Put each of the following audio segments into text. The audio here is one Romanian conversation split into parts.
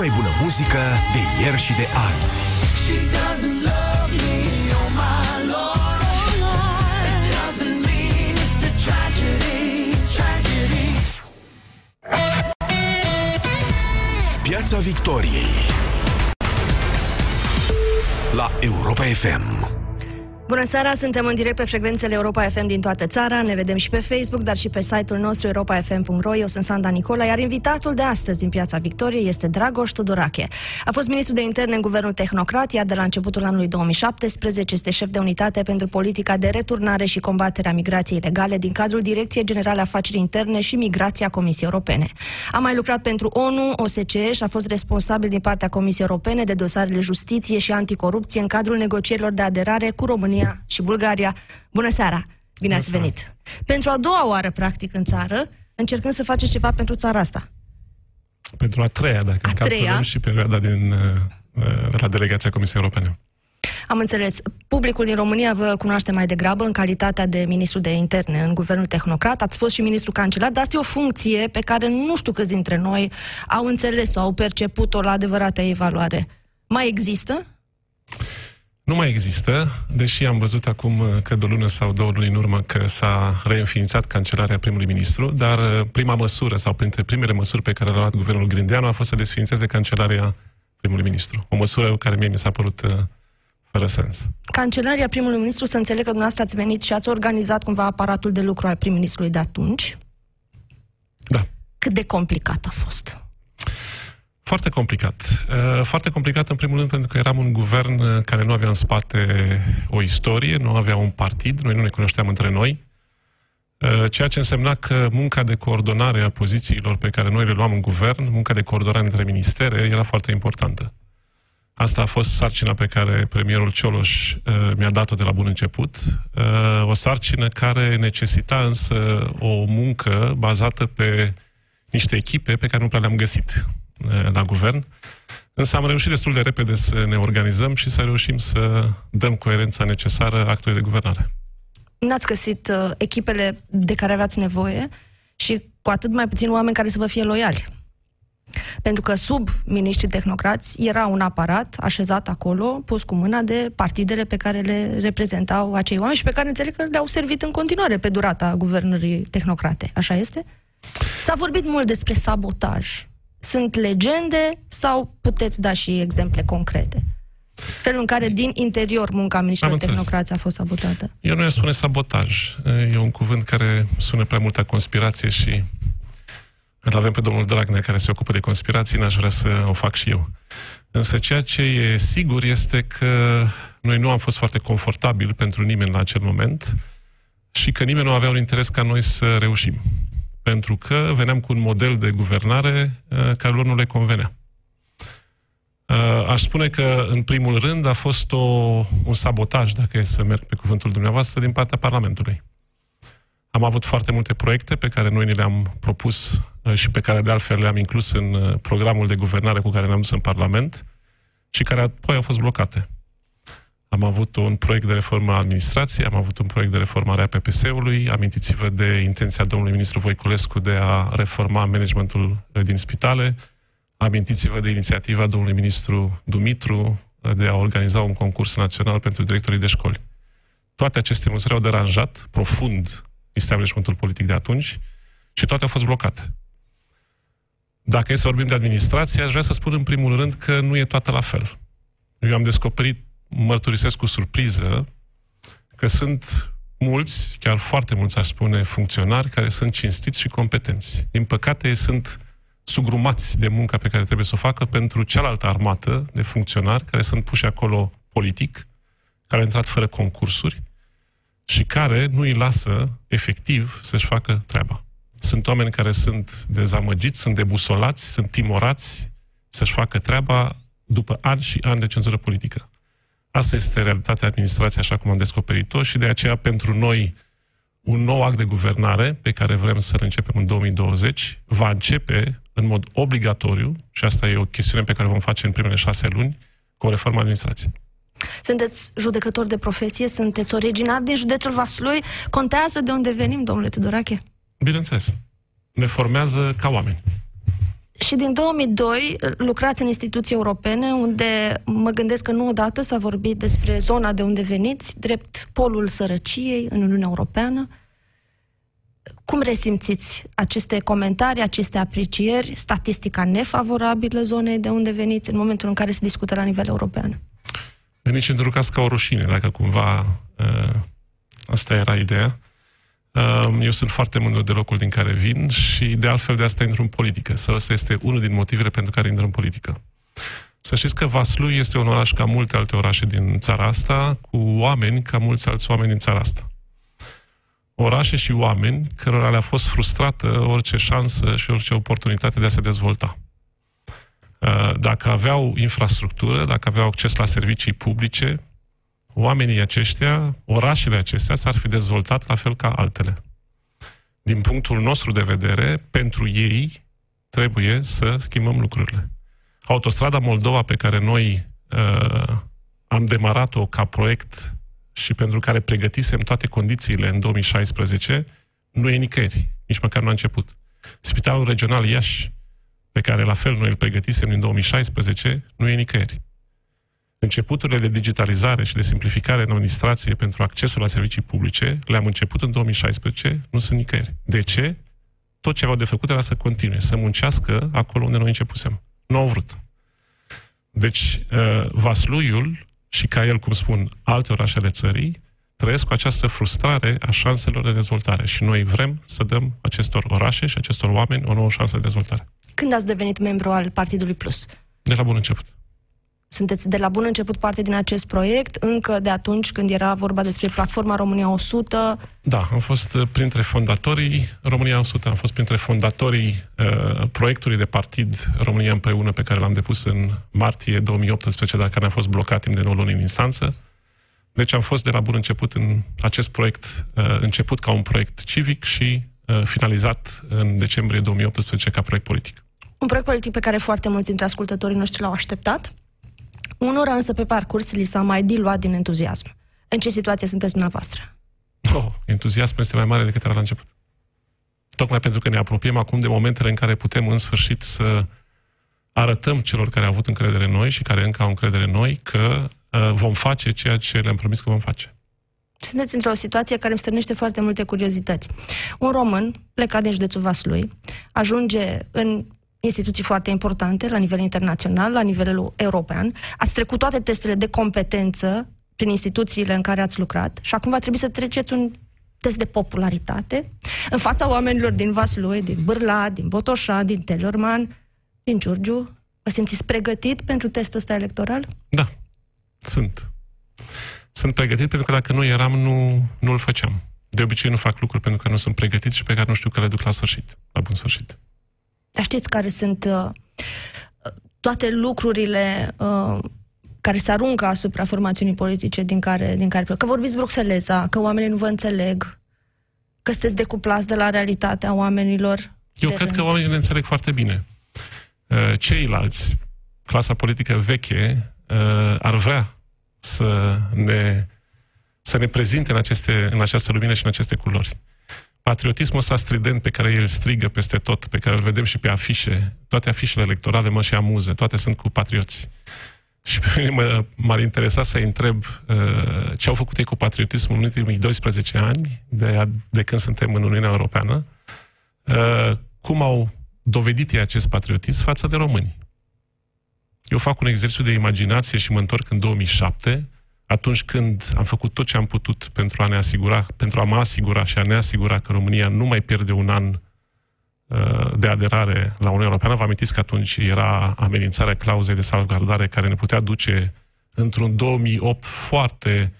mai bună muzică de ieri și de azi. Piața Victoriei la Europa FM. Bună seara, suntem în direct pe frecvențele Europa FM din toată țara. Ne vedem și pe Facebook, dar și pe site-ul nostru europafm.ro. Eu sunt Sanda Nicola, iar invitatul de astăzi din Piața Victoriei este Dragoș Tudorache. A fost ministru de interne în guvernul tehnocrat, iar de la începutul anului 2017 este șef de unitate pentru politica de returnare și combaterea migrației ilegale din cadrul Direcției Generale Afaceri Interne și Migrația Comisiei Europene. A mai lucrat pentru ONU, OSCE și a fost responsabil din partea Comisiei Europene de dosarele justiție și anticorupție în cadrul negocierilor de aderare cu România România și Bulgaria. Bună seara! Bine ați venit! Pentru a doua oară, practic, în țară, încercând să faceți ceva pentru țara asta. Pentru a treia, dacă a treia. și perioada din, uh, uh, la delegația Comisiei Europene. Am înțeles. Publicul din România vă cunoaște mai degrabă în calitatea de ministru de interne în guvernul tehnocrat. Ați fost și ministru cancelar, dar asta e o funcție pe care nu știu câți dintre noi au înțeles sau au perceput-o la adevărată evaluare. Mai există? Nu mai există, deși am văzut acum uh, că de o lună sau două luni în urmă că s-a reînființat cancelarea primului ministru, dar uh, prima măsură sau printre primele măsuri pe care le-a luat guvernul Grindeanu a fost să desființeze cancelarea primului ministru. O măsură care mie mi s-a părut uh, fără sens. Cancelaria primului ministru, să înțeleg că dumneavoastră ați venit și ați organizat cumva aparatul de lucru al prim-ministrului de atunci. Da. Cât de complicat a fost? Foarte complicat. Uh, foarte complicat, în primul rând, pentru că eram un guvern uh, care nu avea în spate o istorie, nu avea un partid, noi nu ne cunoșteam între noi, uh, ceea ce însemna că munca de coordonare a pozițiilor pe care noi le luam în guvern, munca de coordonare între ministere, era foarte importantă. Asta a fost sarcina pe care premierul Cioloș mi-a dat-o de la bun început, o sarcină care necesita însă o muncă bazată pe niște echipe pe care nu prea le-am găsit la guvern. Însă am reușit destul de repede să ne organizăm și să reușim să dăm coerența necesară actului de guvernare. N-ați găsit uh, echipele de care aveați nevoie și cu atât mai puțin oameni care să vă fie loiali. Pentru că sub miniștrii tehnocrați era un aparat așezat acolo, pus cu mâna de partidele pe care le reprezentau acei oameni și pe care înțeleg că le-au servit în continuare pe durata guvernării tehnocrate. Așa este? S-a vorbit mult despre sabotaj sunt legende sau puteți da și exemple concrete? Felul în care din interior munca ministrilor tehnocrație a fost sabotată. Eu nu i spune sabotaj. E un cuvânt care sună prea multă conspirație și îl avem pe domnul Dragnea care se ocupă de conspirații, n-aș vrea să o fac și eu. Însă ceea ce e sigur este că noi nu am fost foarte confortabili pentru nimeni la acel moment și că nimeni nu avea un interes ca noi să reușim pentru că veneam cu un model de guvernare uh, care lor nu le convenea. Uh, aș spune că, în primul rând, a fost o, un sabotaj, dacă e să merg pe cuvântul dumneavoastră, din partea Parlamentului. Am avut foarte multe proiecte pe care noi ni le-am propus uh, și pe care, de altfel, le-am inclus în programul de guvernare cu care ne-am dus în Parlament și care apoi au fost blocate. Am avut un proiect de reformă a administrației, am avut un proiect de reformare a PPS-ului, amintiți-vă de intenția domnului ministru Voiculescu de a reforma managementul uh, din spitale, amintiți-vă de inițiativa domnului ministru Dumitru uh, de a organiza un concurs național pentru directorii de școli. Toate aceste măsuri au deranjat profund establishmentul politic de atunci și toate au fost blocate. Dacă e să vorbim de administrație, aș vrea să spun în primul rând că nu e toată la fel. Eu am descoperit mărturisesc cu surpriză că sunt mulți, chiar foarte mulți, aș spune, funcționari care sunt cinstiți și competenți. Din păcate, sunt sugrumați de munca pe care trebuie să o facă pentru cealaltă armată de funcționari care sunt puși acolo politic, care au intrat fără concursuri și care nu îi lasă efectiv să-și facă treaba. Sunt oameni care sunt dezamăgiți, sunt debusolați, sunt timorați să-și facă treaba după ani și ani de cenzură politică. Asta este realitatea administrației așa cum am descoperit-o și de aceea pentru noi un nou act de guvernare pe care vrem să-l începem în 2020 va începe în mod obligatoriu, și asta e o chestiune pe care o vom face în primele șase luni, cu o reformă administrației. Sunteți judecător de profesie, sunteți originar din județul Vaslui. Contează de unde venim, domnule Tudorache? Bineînțeles. Ne formează ca oameni. Și din 2002 lucrați în instituții europene, unde mă gândesc că nu odată s-a vorbit despre zona de unde veniți, drept polul sărăciei în Uniunea Europeană. Cum resimțiți aceste comentarii, aceste aprecieri, statistica nefavorabilă zonei de unde veniți în momentul în care se discută la nivel european? Nici într-un caz ca o rușine, dacă cumva uh, asta era ideea. Uh, eu sunt foarte mândru de locul din care vin și de altfel de asta intru în politică. Sau asta este unul din motivele pentru care intru în politică. Să știți că Vaslui este un oraș ca multe alte orașe din țara asta, cu oameni ca mulți alți oameni din țara asta orașe și oameni cărora le-a fost frustrată orice șansă și orice oportunitate de a se dezvolta. Uh, dacă aveau infrastructură, dacă aveau acces la servicii publice, oamenii aceștia, orașele acestea s-ar fi dezvoltat la fel ca altele. Din punctul nostru de vedere, pentru ei trebuie să schimbăm lucrurile. Autostrada Moldova pe care noi uh, am demarat-o ca proiect și pentru care pregătisem toate condițiile în 2016, nu e nicăieri, nici măcar nu a început. Spitalul Regional Iași, pe care la fel noi îl pregătisem în 2016, nu e nicăieri. Începuturile de digitalizare și de simplificare în administrație pentru accesul la servicii publice le-am început în 2016, nu sunt nicăieri. De ce? Tot ce aveau de făcut era să continue, să muncească acolo unde noi începusem. Nu au vrut. Deci, uh, Vasluiul și ca el, cum spun, alte orașe ale țării, trăiesc cu această frustrare a șanselor de dezvoltare și noi vrem să dăm acestor orașe și acestor oameni o nouă șansă de dezvoltare. Când ați devenit membru al Partidului Plus? De la bun început sunteți de la bun început parte din acest proiect, încă de atunci când era vorba despre platforma România 100? Da, am fost uh, printre fondatorii România 100, am fost printre fondatorii uh, proiectului de partid România împreună pe care l-am depus în martie 2018, dacă ne-a fost blocat timp de 9 luni în instanță. Deci am fost de la bun început în acest proiect, uh, început ca un proiect civic și uh, finalizat în decembrie 2018 ca proiect politic. Un proiect politic pe care foarte mulți dintre ascultătorii noștri l-au așteptat? Unora însă pe parcurs li s-a mai diluat din entuziasm. În ce situație sunteți dumneavoastră? Oh, entuziasmul este mai mare decât era la început. Tocmai pentru că ne apropiem acum de momentele în care putem în sfârșit să arătăm celor care au avut încredere în noi și care încă au încredere în noi că uh, vom face ceea ce le-am promis că vom face. Sunteți într-o situație care îmi stârnește foarte multe curiozități. Un român plecat din județul Vaslui ajunge în instituții foarte importante la nivel internațional, la nivelul european. Ați trecut toate testele de competență prin instituțiile în care ați lucrat și acum va trebui să treceți un test de popularitate în fața oamenilor din Vaslui, din Bârla, din Botoșa, din Telorman, din Giurgiu. Vă simțiți pregătit pentru testul ăsta electoral? Da, sunt. Sunt pregătit pentru că dacă nu eram, nu, nu-l făceam. De obicei nu fac lucruri pentru că nu sunt pregătit și pe care nu știu că le duc la sfârșit, la bun sfârșit. Dar știți care sunt uh, toate lucrurile uh, care se aruncă asupra formațiunii politice din care, din care că vorbiți bruxeleza, că oamenii nu vă înțeleg, că sunteți decuplați de la realitatea oamenilor. Eu cred rând. că oamenii ne înțeleg foarte bine. Uh, ceilalți, clasa politică veche, uh, ar vrea să ne, să ne prezinte în, aceste, în această lumină și în aceste culori patriotismul ăsta strident pe care el strigă peste tot, pe care îl vedem și pe afișe, toate afișele electorale mă și amuză, toate sunt cu patrioți. Și pe mine mă, m-ar interesa să întreb uh, ce au făcut ei cu patriotismul în ultimii 12 ani, de, de când suntem în Uniunea Europeană, uh, cum au dovedit ei acest patriotism față de români. Eu fac un exercițiu de imaginație și mă întorc în 2007, atunci când am făcut tot ce am putut pentru a ne asigura, pentru a mă asigura și a ne asigura că România nu mai pierde un an uh, de aderare la Uniunea Europeană, vă amintiți că atunci era amenințarea clauzei de salvgardare care ne putea duce într-un 2008 foarte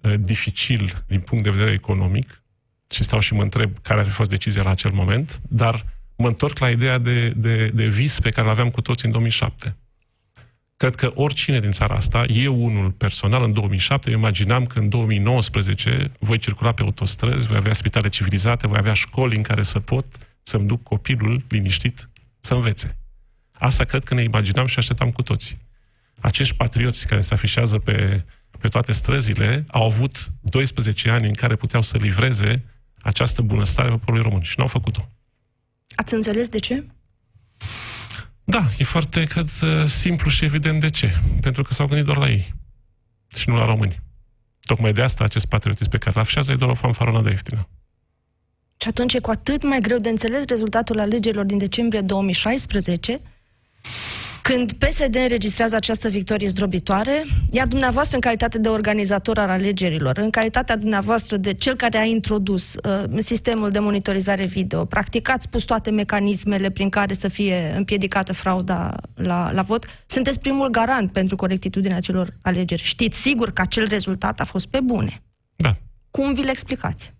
uh, dificil din punct de vedere economic și stau și mă întreb care ar fi fost decizia la acel moment, dar mă întorc la ideea de, de, de vis pe care l-aveam cu toți în 2007. Cred că oricine din țara asta, eu unul personal în 2007, eu imaginam că în 2019 voi circula pe autostrăzi, voi avea spitale civilizate, voi avea școli în care să pot să-mi duc copilul liniștit să învețe. Asta cred că ne imaginam și așteptam cu toții. Acești patrioți care se afișează pe, pe toate străzile au avut 12 ani în care puteau să livreze această bunăstare poporului român și n-au făcut-o. Ați înțeles de ce? Da, e foarte, cred, simplu și evident de ce. Pentru că s-au gândit doar la ei și nu la români. Tocmai de asta acest patriotism pe care l afișează e doar o fanfaronadă ieftină. Și atunci e cu atât mai greu de înțeles rezultatul alegerilor din decembrie 2016, când PSD înregistrează această victorie zdrobitoare, iar dumneavoastră, în calitate de organizator al alegerilor, în calitatea dumneavoastră de cel care a introdus uh, sistemul de monitorizare video, practic ați pus toate mecanismele prin care să fie împiedicată frauda la, la vot, sunteți primul garant pentru corectitudinea celor alegeri. Știți sigur că acel rezultat a fost pe bune. Da. Cum vi le explicați?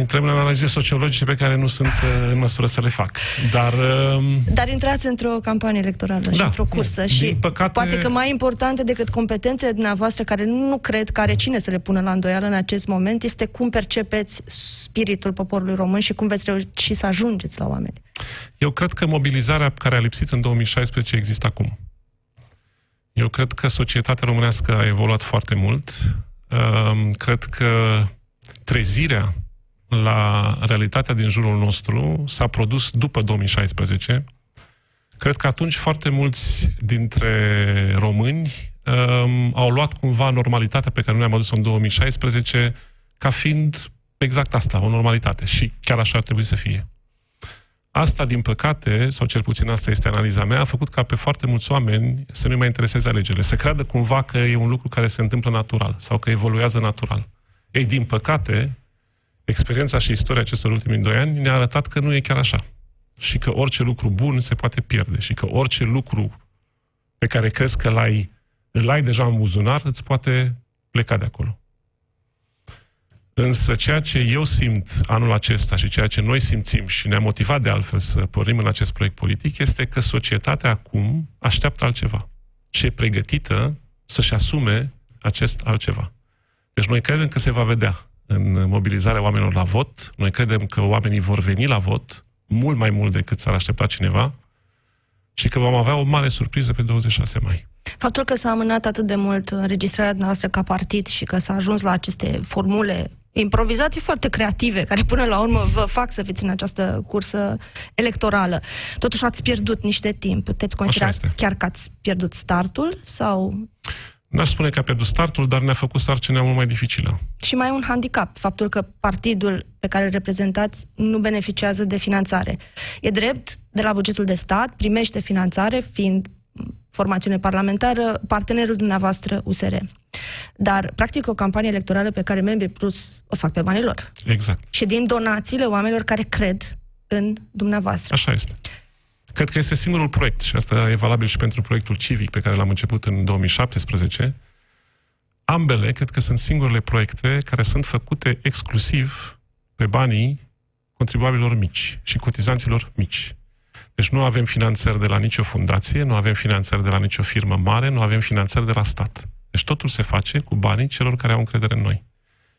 Intrăm în analize sociologice pe care nu sunt uh, în măsură să le fac. Dar, uh, Dar intrați într-o campanie electorală da, și într-o cursă din și păcate... poate că mai importante decât competențele dumneavoastră, care nu cred că are cine să le pună la îndoială în acest moment, este cum percepeți spiritul poporului român și cum veți reuși să ajungeți la oameni. Eu cred că mobilizarea care a lipsit în 2016 există acum. Eu cred că societatea românească a evoluat foarte mult. Uh, cred că trezirea la realitatea din jurul nostru s-a produs după 2016. Cred că atunci foarte mulți dintre români um, au luat cumva normalitatea pe care noi am adus-o în 2016 ca fiind exact asta, o normalitate. Și chiar așa ar trebui să fie. Asta, din păcate, sau cel puțin asta este analiza mea, a făcut ca pe foarte mulți oameni să nu mai intereseze alegerile, să creadă cumva că e un lucru care se întâmplă natural sau că evoluează natural. Ei, din păcate, experiența și istoria acestor ultimi doi ani ne-a arătat că nu e chiar așa. Și că orice lucru bun se poate pierde. Și că orice lucru pe care crezi că l-ai, îl ai deja în buzunar, îți poate pleca de acolo. Însă ceea ce eu simt anul acesta și ceea ce noi simțim și ne-a motivat de altfel să pornim în acest proiect politic este că societatea acum așteaptă altceva și e pregătită să-și asume acest altceva. Deci noi credem că se va vedea în mobilizarea oamenilor la vot. Noi credem că oamenii vor veni la vot mult mai mult decât s-ar aștepta cineva și că vom avea o mare surpriză pe 26 mai. Faptul că s-a amânat atât de mult înregistrarea noastră ca partid și că s-a ajuns la aceste formule improvizații foarte creative, care până la urmă vă fac să fiți în această cursă electorală. Totuși ați pierdut niște timp. Puteți considera chiar că ați pierdut startul sau N-aș spune că a pierdut startul, dar ne-a făcut sarcina mult mai dificilă. Și mai un handicap, faptul că partidul pe care îl reprezentați nu beneficiază de finanțare. E drept, de la bugetul de stat, primește finanțare, fiind formațiune parlamentară, partenerul dumneavoastră USR. Dar, practic, o campanie electorală pe care membrii plus o fac pe banii lor. Exact. Și din donațiile oamenilor care cred în dumneavoastră. Așa este. Cred că este singurul proiect, și asta e valabil și pentru proiectul civic pe care l-am început în 2017. Ambele, cred că sunt singurele proiecte care sunt făcute exclusiv pe banii contribuabililor mici și cotizanților mici. Deci nu avem finanțări de la nicio fundație, nu avem finanțări de la nicio firmă mare, nu avem finanțări de la stat. Deci totul se face cu banii celor care au încredere în noi.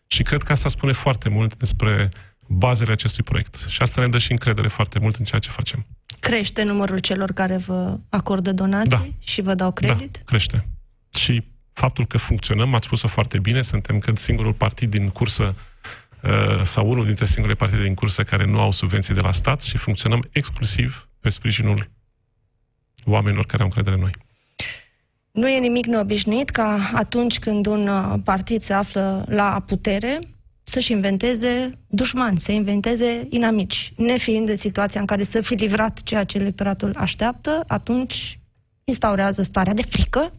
Și cred că asta spune foarte mult despre bazele acestui proiect. Și asta ne dă și încredere foarte mult în ceea ce facem. Crește numărul celor care vă acordă donații da. și vă dau credit? Da, crește. Și faptul că funcționăm, ați spus-o foarte bine, suntem când singurul partid din cursă uh, sau unul dintre singurele partide din cursă care nu au subvenții de la stat și funcționăm exclusiv pe sprijinul oamenilor care au încredere în noi. Nu e nimic neobișnuit ca atunci când un uh, partid se află la putere, să-și inventeze dușmani, să inventeze inamici. Nefiind în situația în care să fi livrat ceea ce electoratul așteaptă, atunci instaurează starea de frică,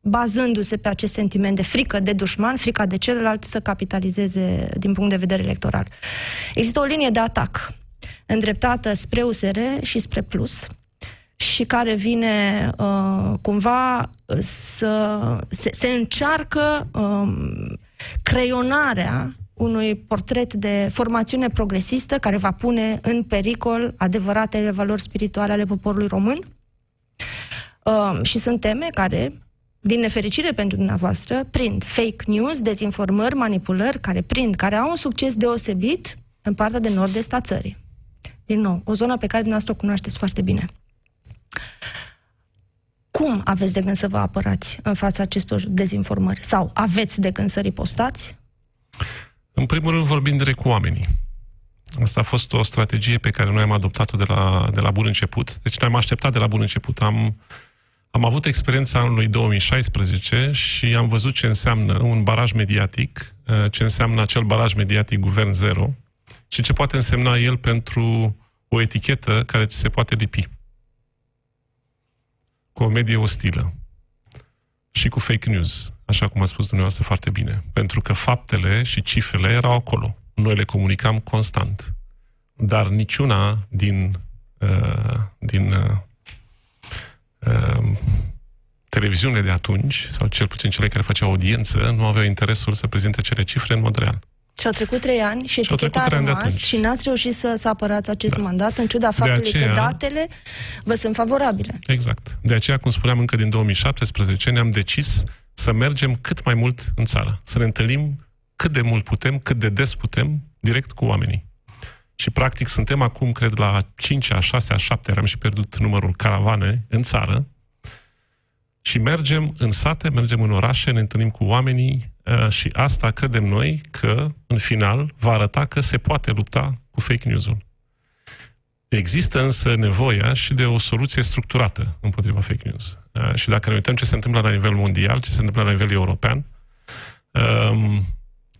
bazându-se pe acest sentiment de frică de dușman, frica de celălalt, să capitalizeze din punct de vedere electoral. Există o linie de atac îndreptată spre USR și spre Plus și care vine uh, cumva să se, se încearcă uh, creionarea unui portret de formațiune progresistă care va pune în pericol adevăratele valori spirituale ale poporului român. Uh, și sunt teme care, din nefericire pentru dumneavoastră, prind fake news, dezinformări, manipulări, care prind, care au un succes deosebit în partea de nord-est a țării. Din nou, o zonă pe care dumneavoastră o cunoașteți foarte bine. Cum aveți de gând să vă apărați în fața acestor dezinformări? Sau aveți de gând să ripostați? În primul rând vorbim direct cu oamenii. Asta a fost o strategie pe care noi am adoptat-o de la, de la bun început. Deci ne-am așteptat de la bun început. Am, am avut experiența anului 2016 și am văzut ce înseamnă un baraj mediatic, uh, ce înseamnă acel baraj mediatic Guvern Zero și ce poate însemna el pentru o etichetă care ți se poate lipi. Cu o medie ostilă și cu fake news, așa cum a spus dumneavoastră foarte bine. Pentru că faptele și cifrele erau acolo. Noi le comunicam constant. Dar niciuna din, uh, din uh, uh, televiziunile de atunci, sau cel puțin cele care făceau audiență, nu aveau interesul să prezinte cele cifre în mod real. Și au trecut trei ani și eticheta a rămas și n-ați reușit să, să apărați acest da. mandat, în ciuda faptului aceea, că datele vă sunt favorabile. Exact. De aceea, cum spuneam încă din 2017, ne-am decis să mergem cât mai mult în țară, să ne întâlnim cât de mult putem, cât de des putem, direct cu oamenii. Și, practic, suntem acum, cred, la 5 a 6 a 7 am și pierdut numărul caravane în țară, și mergem în sate, mergem în orașe, ne întâlnim cu oamenii uh, și asta credem noi că, în final, va arăta că se poate lupta cu fake news-ul. Există însă nevoia și de o soluție structurată împotriva fake news. Uh, și dacă ne uităm ce se întâmplă la nivel mondial, ce se întâmplă la nivel european, um,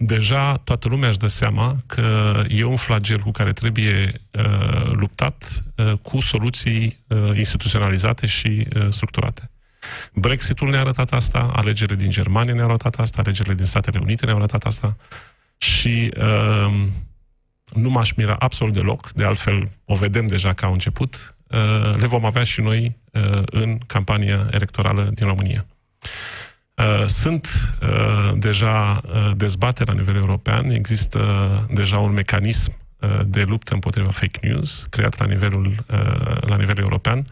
deja toată lumea își dă seama că e un flagel cu care trebuie uh, luptat cu soluții instituționalizate și structurate. Brexitul ne-a arătat asta, alegerile din Germania ne-au arătat asta, alegerile din Statele Unite ne-au arătat asta și uh, nu m-aș mira absolut deloc, de altfel o vedem deja că au început, uh, le vom avea și noi uh, în campania electorală din România. Uh, sunt uh, deja uh, dezbateri la nivel european, există deja un mecanism uh, de luptă împotriva fake news creat la nivelul, uh, la nivel european.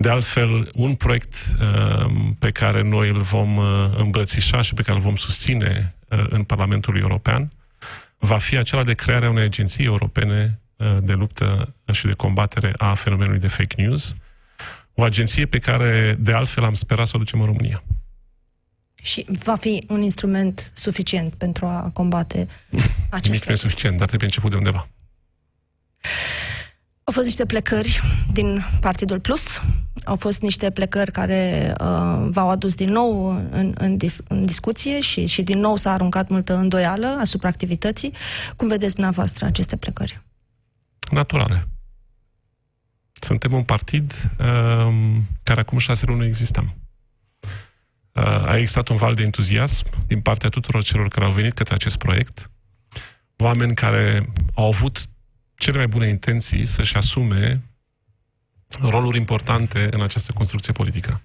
De altfel, un proiect uh, pe care noi îl vom uh, îmbrățișa și pe care îl vom susține uh, în Parlamentul European va fi acela de crearea unei agenții europene uh, de luptă și de combatere a fenomenului de fake news. O agenție pe care, de altfel, am sperat să o ducem în România. Și va fi un instrument suficient pentru a combate acest Nici nu e suficient, dar trebuie început de undeva. Au fost niște plecări din Partidul Plus, au fost niște plecări care uh, v-au adus din nou în, în, dis- în discuție și, și din nou s-a aruncat multă îndoială asupra activității. Cum vedeți dumneavoastră aceste plecări? Naturale. Suntem un partid uh, care acum șase luni nu existam. Uh, a existat un val de entuziasm din partea tuturor celor care au venit către acest proiect, oameni care au avut cele mai bune intenții să-și asume roluri importante în această construcție politică.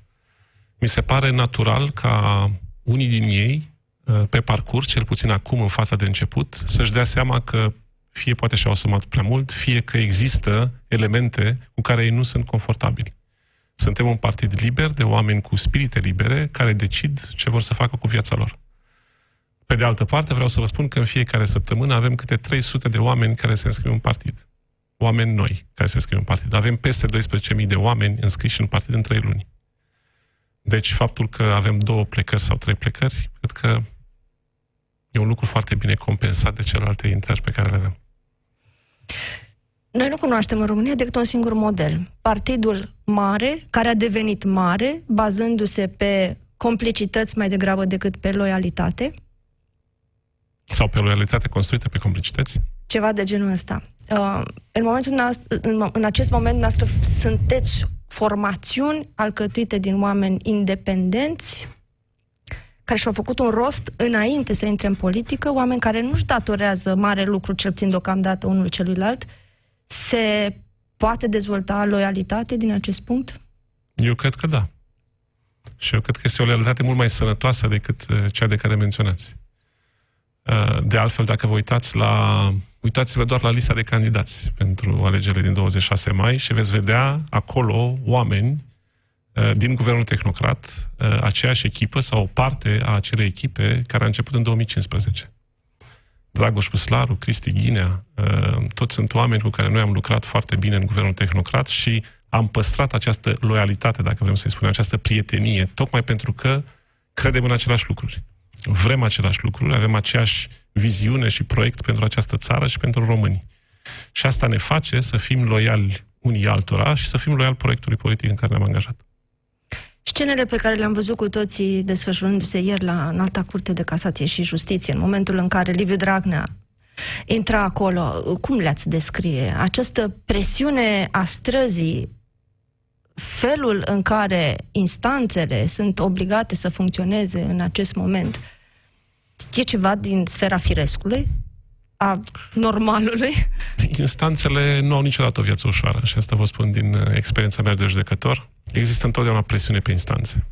Mi se pare natural ca unii din ei, uh, pe parcurs, cel puțin acum în fața de început, să-și dea seama că fie poate și-au asumat prea mult, fie că există elemente cu care ei nu sunt confortabili. Suntem un partid liber de oameni cu spirite libere care decid ce vor să facă cu viața lor. Pe de altă parte, vreau să vă spun că în fiecare săptămână avem câte 300 de oameni care se înscriu în partid. Oameni noi care se înscriu în partid. Avem peste 12.000 de oameni înscriși în partid în 3 luni. Deci faptul că avem două plecări sau trei plecări, cred că e un lucru foarte bine compensat de celelalte intrări pe care le avem. Noi nu cunoaștem în România decât un singur model. Partidul mare, care a devenit mare, bazându-se pe complicități mai degrabă decât pe loialitate, sau pe loialitate construită pe complicități? Ceva de genul ăsta. Uh, în, momentul noastră, în, în acest moment noastră sunteți formațiuni alcătuite din oameni independenți care și-au făcut un rost înainte să intre în politică, oameni care nu-și datorează mare lucru, cel puțin deocamdată, unul celuilalt, se poate dezvolta loialitate din acest punct? Eu cred că da. Și eu cred că este o loialitate mult mai sănătoasă decât uh, cea de care menționați. Uh, de altfel, dacă vă uitați la... Uitați-vă doar la lista de candidați pentru alegerile din 26 mai și veți vedea acolo oameni uh, din guvernul tehnocrat, uh, aceeași echipă sau o parte a acelei echipe care a început în 2015. Dragoș Păslaru, Cristi Ghinea, toți sunt oameni cu care noi am lucrat foarte bine în guvernul tehnocrat și am păstrat această loialitate, dacă vrem să-i spunem, această prietenie, tocmai pentru că credem în aceleași lucruri vrem același lucru, avem aceeași viziune și proiect pentru această țară și pentru români. Și asta ne face să fim loiali unii altora și să fim loiali proiectului politic în care ne-am angajat. Scenele pe care le-am văzut cu toții desfășurându-se ieri la Înalta Curte de Casație și Justiție, în momentul în care Liviu Dragnea intra acolo, cum le-ați descrie? Această presiune a străzii, felul în care instanțele sunt obligate să funcționeze în acest moment, e ceva din sfera firescului? a normalului? Instanțele nu au niciodată o viață ușoară și asta vă spun din uh, experiența mea de judecător. Există întotdeauna presiune pe instanțe.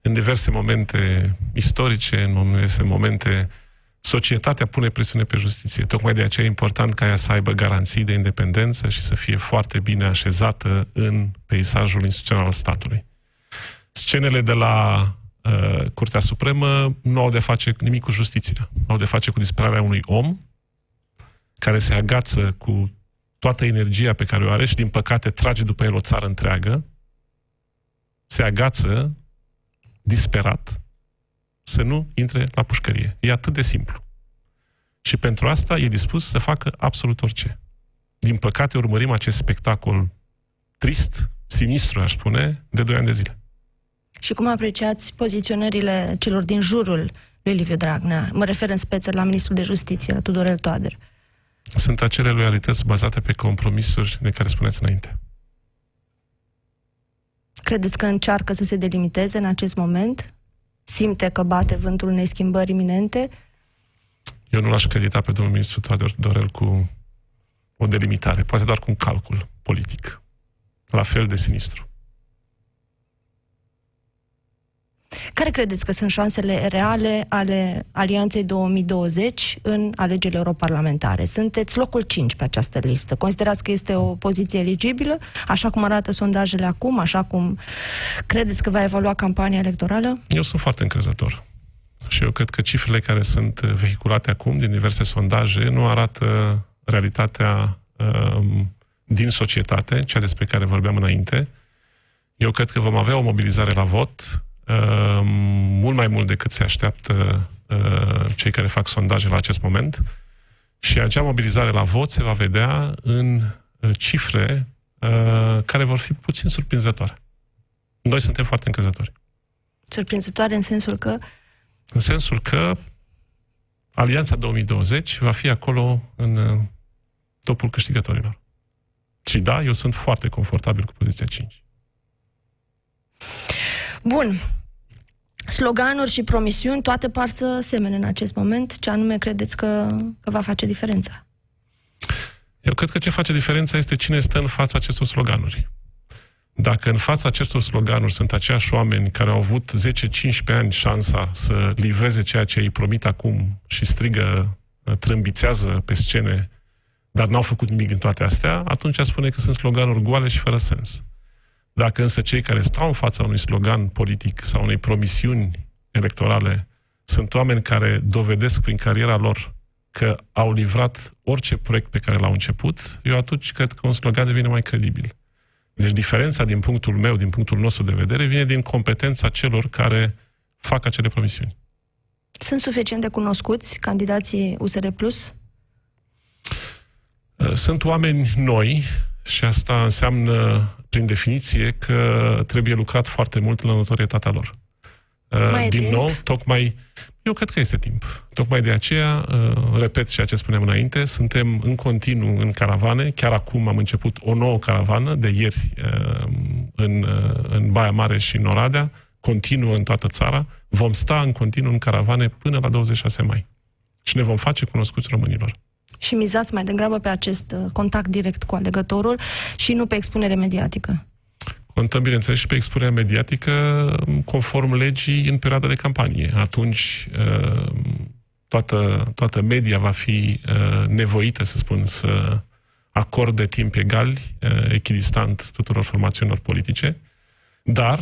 În diverse momente istorice, în diverse momente, societatea pune presiune pe justiție. Tocmai de aceea e important ca ea să aibă garanții de independență și să fie foarte bine așezată în peisajul instituțional al statului. Scenele de la uh, Curtea Supremă nu au de face nimic cu justiția. Au de face cu disperarea unui om care se agață cu toată energia pe care o are și, din păcate, trage după el o țară întreagă, se agață disperat să nu intre la pușcărie. E atât de simplu. Și pentru asta e dispus să facă absolut orice. Din păcate, urmărim acest spectacol trist, sinistru, aș spune, de doi ani de zile. Și cum apreciați poziționările celor din jurul lui Liviu Dragnea? Mă refer în speță la ministrul de justiție, la Tudorel Toader sunt acele loialități bazate pe compromisuri de care spuneți înainte. Credeți că încearcă să se delimiteze în acest moment? Simte că bate vântul unei schimbări iminente? Eu nu l-aș credita pe domnul ministru Toader Dorel cu o delimitare, poate doar cu un calcul politic. La fel de sinistru. Care credeți că sunt șansele reale ale Alianței 2020 în alegerile europarlamentare? Sunteți locul 5 pe această listă. Considerați că este o poziție eligibilă, așa cum arată sondajele acum, așa cum credeți că va evolua campania electorală? Eu sunt foarte încrezător. Și eu cred că cifrele care sunt vehiculate acum din diverse sondaje nu arată realitatea um, din societate, cea despre care vorbeam înainte. Eu cred că vom avea o mobilizare la vot Ehm, mult mai mult decât se așteaptă uh, cei care fac sondaje la acest moment. Și acea mobilizare la vot se va vedea în uh, cifre uh, care vor fi puțin surprinzătoare. Noi suntem foarte încrezători. Surprinzătoare în sensul că? În sensul că Alianța 2020 va fi acolo în topul câștigătorilor. Și da, eu sunt foarte confortabil cu poziția 5. Bun. Sloganuri și promisiuni, toate par să semene în acest moment. Ce anume credeți că, că va face diferența? Eu cred că ce face diferența este cine stă în fața acestor sloganuri. Dacă în fața acestor sloganuri sunt aceiași oameni care au avut 10-15 ani șansa să livreze ceea ce îi promit acum și strigă, trâmbițează pe scene, dar n-au făcut nimic în toate astea, atunci spune că sunt sloganuri goale și fără sens. Dacă însă cei care stau în fața unui slogan politic sau unei promisiuni electorale sunt oameni care dovedesc prin cariera lor că au livrat orice proiect pe care l-au început, eu atunci cred că un slogan devine mai credibil. Deci diferența din punctul meu, din punctul nostru de vedere, vine din competența celor care fac acele promisiuni. Sunt suficient de cunoscuți candidații USR Plus? Sunt oameni noi și asta înseamnă prin definiție, că trebuie lucrat foarte mult la notorietatea lor. Mai Din timp? nou, tocmai, eu cred că este timp. Tocmai de aceea, uh, repet ceea ce spuneam înainte, suntem în continuu în caravane. Chiar acum am început o nouă caravană de ieri uh, în, uh, în Baia Mare și în Oradea, continuă în toată țara. Vom sta în continuu în caravane până la 26 mai. Și ne vom face cunoscuți românilor și mizați mai degrabă pe acest uh, contact direct cu alegătorul și nu pe expunere mediatică. Contăm, bineînțeles, și pe expunerea mediatică conform legii în perioada de campanie. Atunci uh, toată, toată media va fi uh, nevoită, să spun, să acorde timp egal, echidistant tuturor formațiunilor politice, dar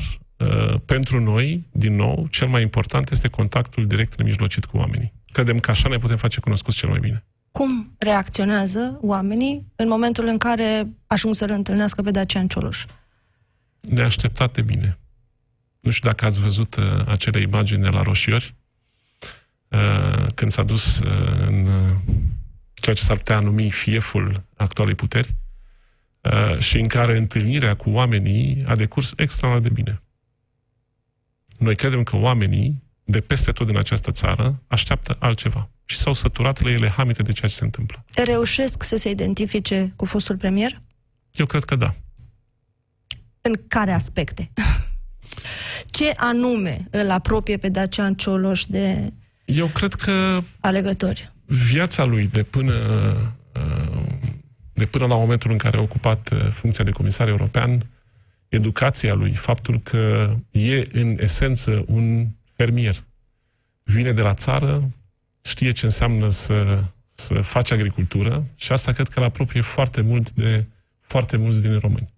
pentru noi, din nou, cel mai important este contactul direct nemijlocit cu oamenii. Credem că așa ne putem face cunoscuți cel mai bine cum reacționează oamenii în momentul în care ajung să-l întâlnească pe Dacian Cioloș? Neașteptate bine. Nu știu dacă ați văzut uh, acele imagini de la Roșiori, uh, când s-a dus uh, în uh, ceea ce s-ar putea numi fieful actualei puteri, uh, și în care întâlnirea cu oamenii a decurs extraordinar de bine. Noi credem că oamenii de peste tot din această țară așteaptă altceva și s-au săturat la ele hamite de ceea ce se întâmplă. Reușesc să se identifice cu fostul premier? Eu cred că da. În care aspecte? Ce anume îl apropie pe Dacian Cioloș de Eu cred că alegători? viața lui de până, uh, de până la momentul în care a ocupat uh, funcția de comisar european, educația lui, faptul că e în esență un fermier. Vine de la țară, știe ce înseamnă să, să faci agricultură și asta cred că îl apropie foarte mult de foarte mulți din români.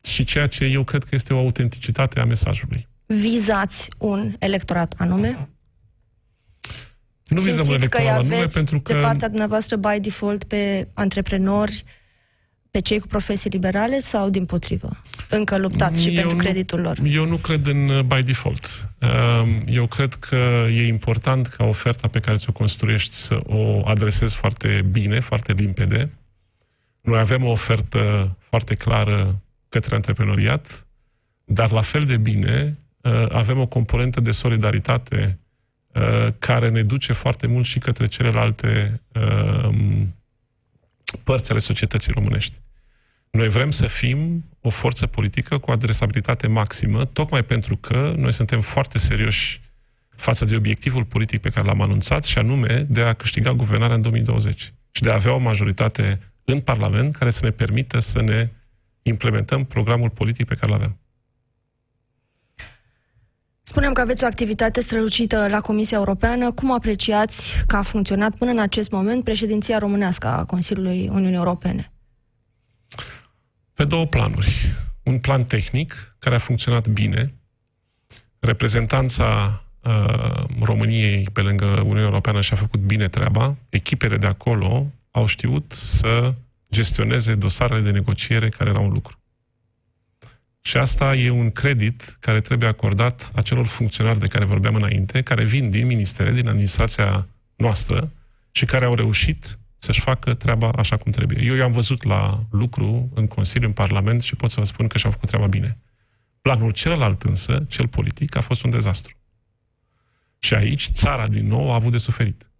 Și ceea ce eu cred că este o autenticitate a mesajului. Vizați un electorat anume? Nu vizăm un Simțiți că îi electoral anume aveți pentru că... de partea dumneavoastră by default pe antreprenori, pe cei cu profesii liberale sau din potrivă? Încă luptați și Eu pentru nu- creditul lor. Eu nu cred în uh, by default. Um, Eu cred că e important ca oferta pe care ți-o construiești să o adresezi foarte bine, foarte limpede. Noi avem o ofertă foarte clară către antreprenoriat, dar la fel de bine uh, avem o componentă de solidaritate uh, care ne duce foarte mult și către celelalte um, părți ale societății românești. Noi vrem să fim o forță politică cu adresabilitate maximă, tocmai pentru că noi suntem foarte serioși față de obiectivul politic pe care l-am anunțat, și anume de a câștiga guvernarea în 2020 și de a avea o majoritate în Parlament care să ne permită să ne implementăm programul politic pe care îl avem. Spuneam că aveți o activitate strălucită la Comisia Europeană. Cum apreciați că a funcționat până în acest moment președinția românească a Consiliului Uniunii Europene? Pe două planuri. Un plan tehnic, care a funcționat bine. Reprezentanța uh, României pe lângă Uniunea Europeană și-a făcut bine treaba. Echipele de acolo au știut să gestioneze dosarele de negociere care erau în lucru. Și asta e un credit care trebuie acordat acelor funcționari de care vorbeam înainte, care vin din ministere, din administrația noastră și care au reușit să-și facă treaba așa cum trebuie. Eu i-am văzut la lucru în Consiliu, în Parlament și pot să vă spun că și-au făcut treaba bine. Planul celălalt însă, cel politic, a fost un dezastru. Și aici țara din nou a avut de suferit.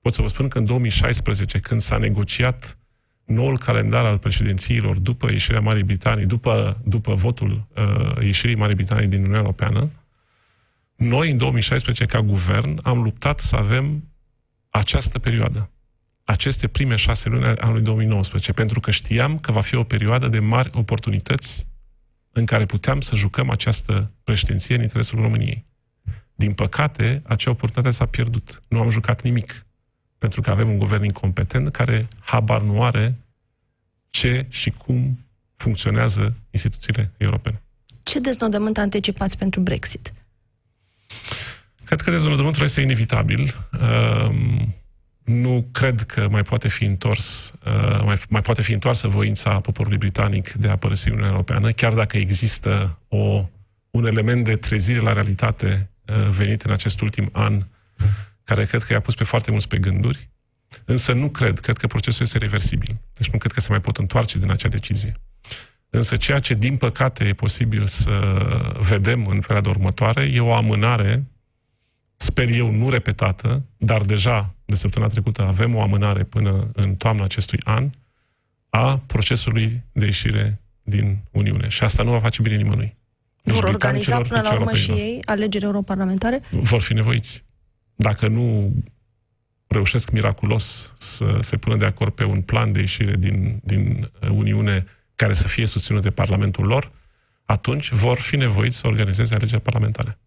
Pot să vă spun că în 2016, când s-a negociat noul calendar al președințiilor după ieșirea Marii Britanii, după, după votul uh, ieșirii Marii Britanii din Uniunea Europeană, noi în 2016, ca guvern, am luptat să avem această perioadă aceste prime șase luni ale anului 2019, pentru că știam că va fi o perioadă de mari oportunități în care puteam să jucăm această președinție în interesul României. Din păcate, acea oportunitate s-a pierdut. Nu am jucat nimic, pentru că avem un guvern incompetent care habar nu are ce și cum funcționează instituțiile europene. Ce deznodământ anticipați pentru Brexit? Cred că dezvoltământul este inevitabil. Um, nu cred că mai poate fi întors, uh, mai, mai poate fi întoarsă voința poporului britanic de a părăsi Uniunea Europeană, chiar dacă există o, un element de trezire la realitate uh, venit în acest ultim an, care cred că i-a pus pe foarte mulți pe gânduri, însă nu cred, cred că procesul este reversibil. Deci nu cred că se mai pot întoarce din acea decizie. Însă ceea ce, din păcate, e posibil să vedem în perioada următoare e o amânare sper eu, nu repetată, dar deja de săptămâna trecută avem o amânare până în toamna acestui an a procesului de ieșire din Uniune. Și asta nu va face bine nimănui. Nici Vor organiza britanicilor, până nici la urmă și europenilor. ei alegeri europarlamentare? Vor fi nevoiți. Dacă nu reușesc miraculos să se pună de acord pe un plan de ieșire din, din Uniune care să fie susținut de Parlamentul lor, atunci vor fi nevoiți să organizeze alegeri parlamentare.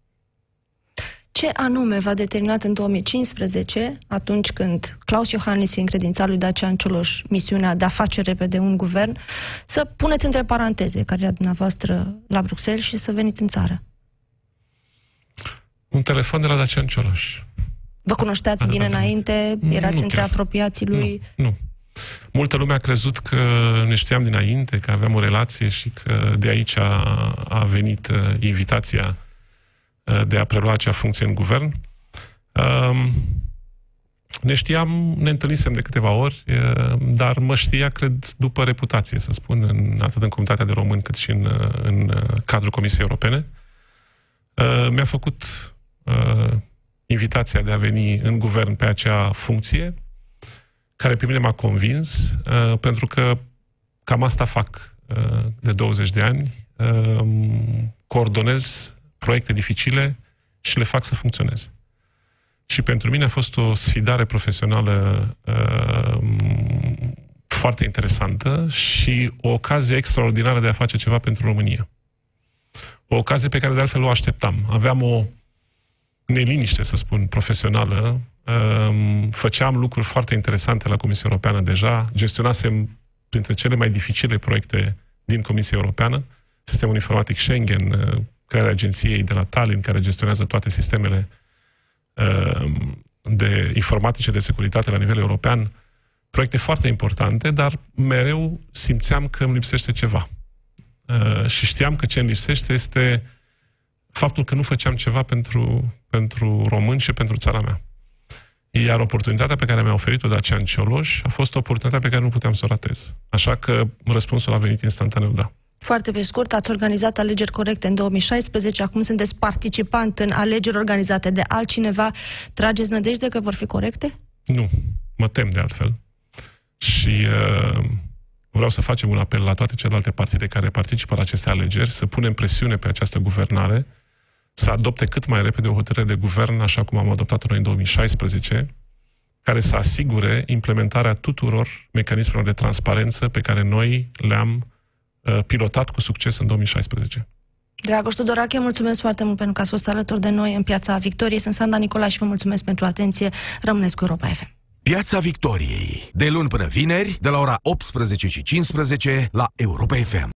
Ce anume v-a determinat în 2015, atunci când Claus Iohannis încredința lui Dacian Cioloș misiunea de a face repede un guvern, să puneți între paranteze cariera dumneavoastră la Bruxelles și să veniți în țară? Un telefon de la Dacian Cioloș. Vă cunoșteați bine Adevărat. înainte? Nu Erați între chiar. apropiații lui? Nu, nu. Multă lume a crezut că ne știam dinainte, că aveam o relație și că de aici a, a venit uh, invitația uh, de a prelua acea funcție în guvern. Um, Ne știam, ne întâlnisem de câteva ori, dar mă știa, cred, după reputație, să spun, în, atât în comunitatea de români cât și în, în cadrul Comisiei Europene. Mi-a făcut invitația de a veni în guvern pe acea funcție, care pe mine m-a convins, pentru că cam asta fac de 20 de ani. Coordonez proiecte dificile și le fac să funcționeze. Și pentru mine a fost o sfidare profesională uh, foarte interesantă și o ocazie extraordinară de a face ceva pentru România. O ocazie pe care de altfel o așteptam. Aveam o neliniște, să spun, profesională. Uh, făceam lucruri foarte interesante la Comisia Europeană deja. Gestionasem printre cele mai dificile proiecte din Comisia Europeană, sistemul informatic Schengen, uh, crearea agenției de la Tallinn, care gestionează toate sistemele uh, Ehm, de informatice de securitate la nivel european, proiecte foarte importante, dar mereu simțeam că îmi lipsește ceva. Ehm, și știam că ce îmi lipsește este faptul că nu făceam ceva pentru, pentru români și pentru țara mea. Iar oportunitatea pe care mi-a oferit-o Dacian Cioloș a fost o oportunitate pe care nu puteam să o ratez. Așa că răspunsul a venit instantaneu da. Foarte pe scurt, ați organizat alegeri corecte în 2016, acum sunteți participant în alegeri organizate de altcineva. Trageți nădejde că vor fi corecte? Nu, mă tem de altfel. Și uh, vreau să facem un apel la toate celelalte partide care participă la aceste alegeri, să punem presiune pe această guvernare, să adopte cât mai repede o hotărâre de guvern, așa cum am adoptat-o noi în 2016, care să asigure implementarea tuturor mecanismelor de transparență pe care noi le-am Uh, pilotat cu succes în 2016. Dragoș Tudorache, mulțumesc foarte mult pentru că ați fost alături de noi în Piața Victoriei. Sunt Sanda Nicola și vă mulțumesc pentru atenție. Rămâneți cu Europa FM. Piața Victoriei. De luni până vineri, de la ora 18 și 15 la Europa FM.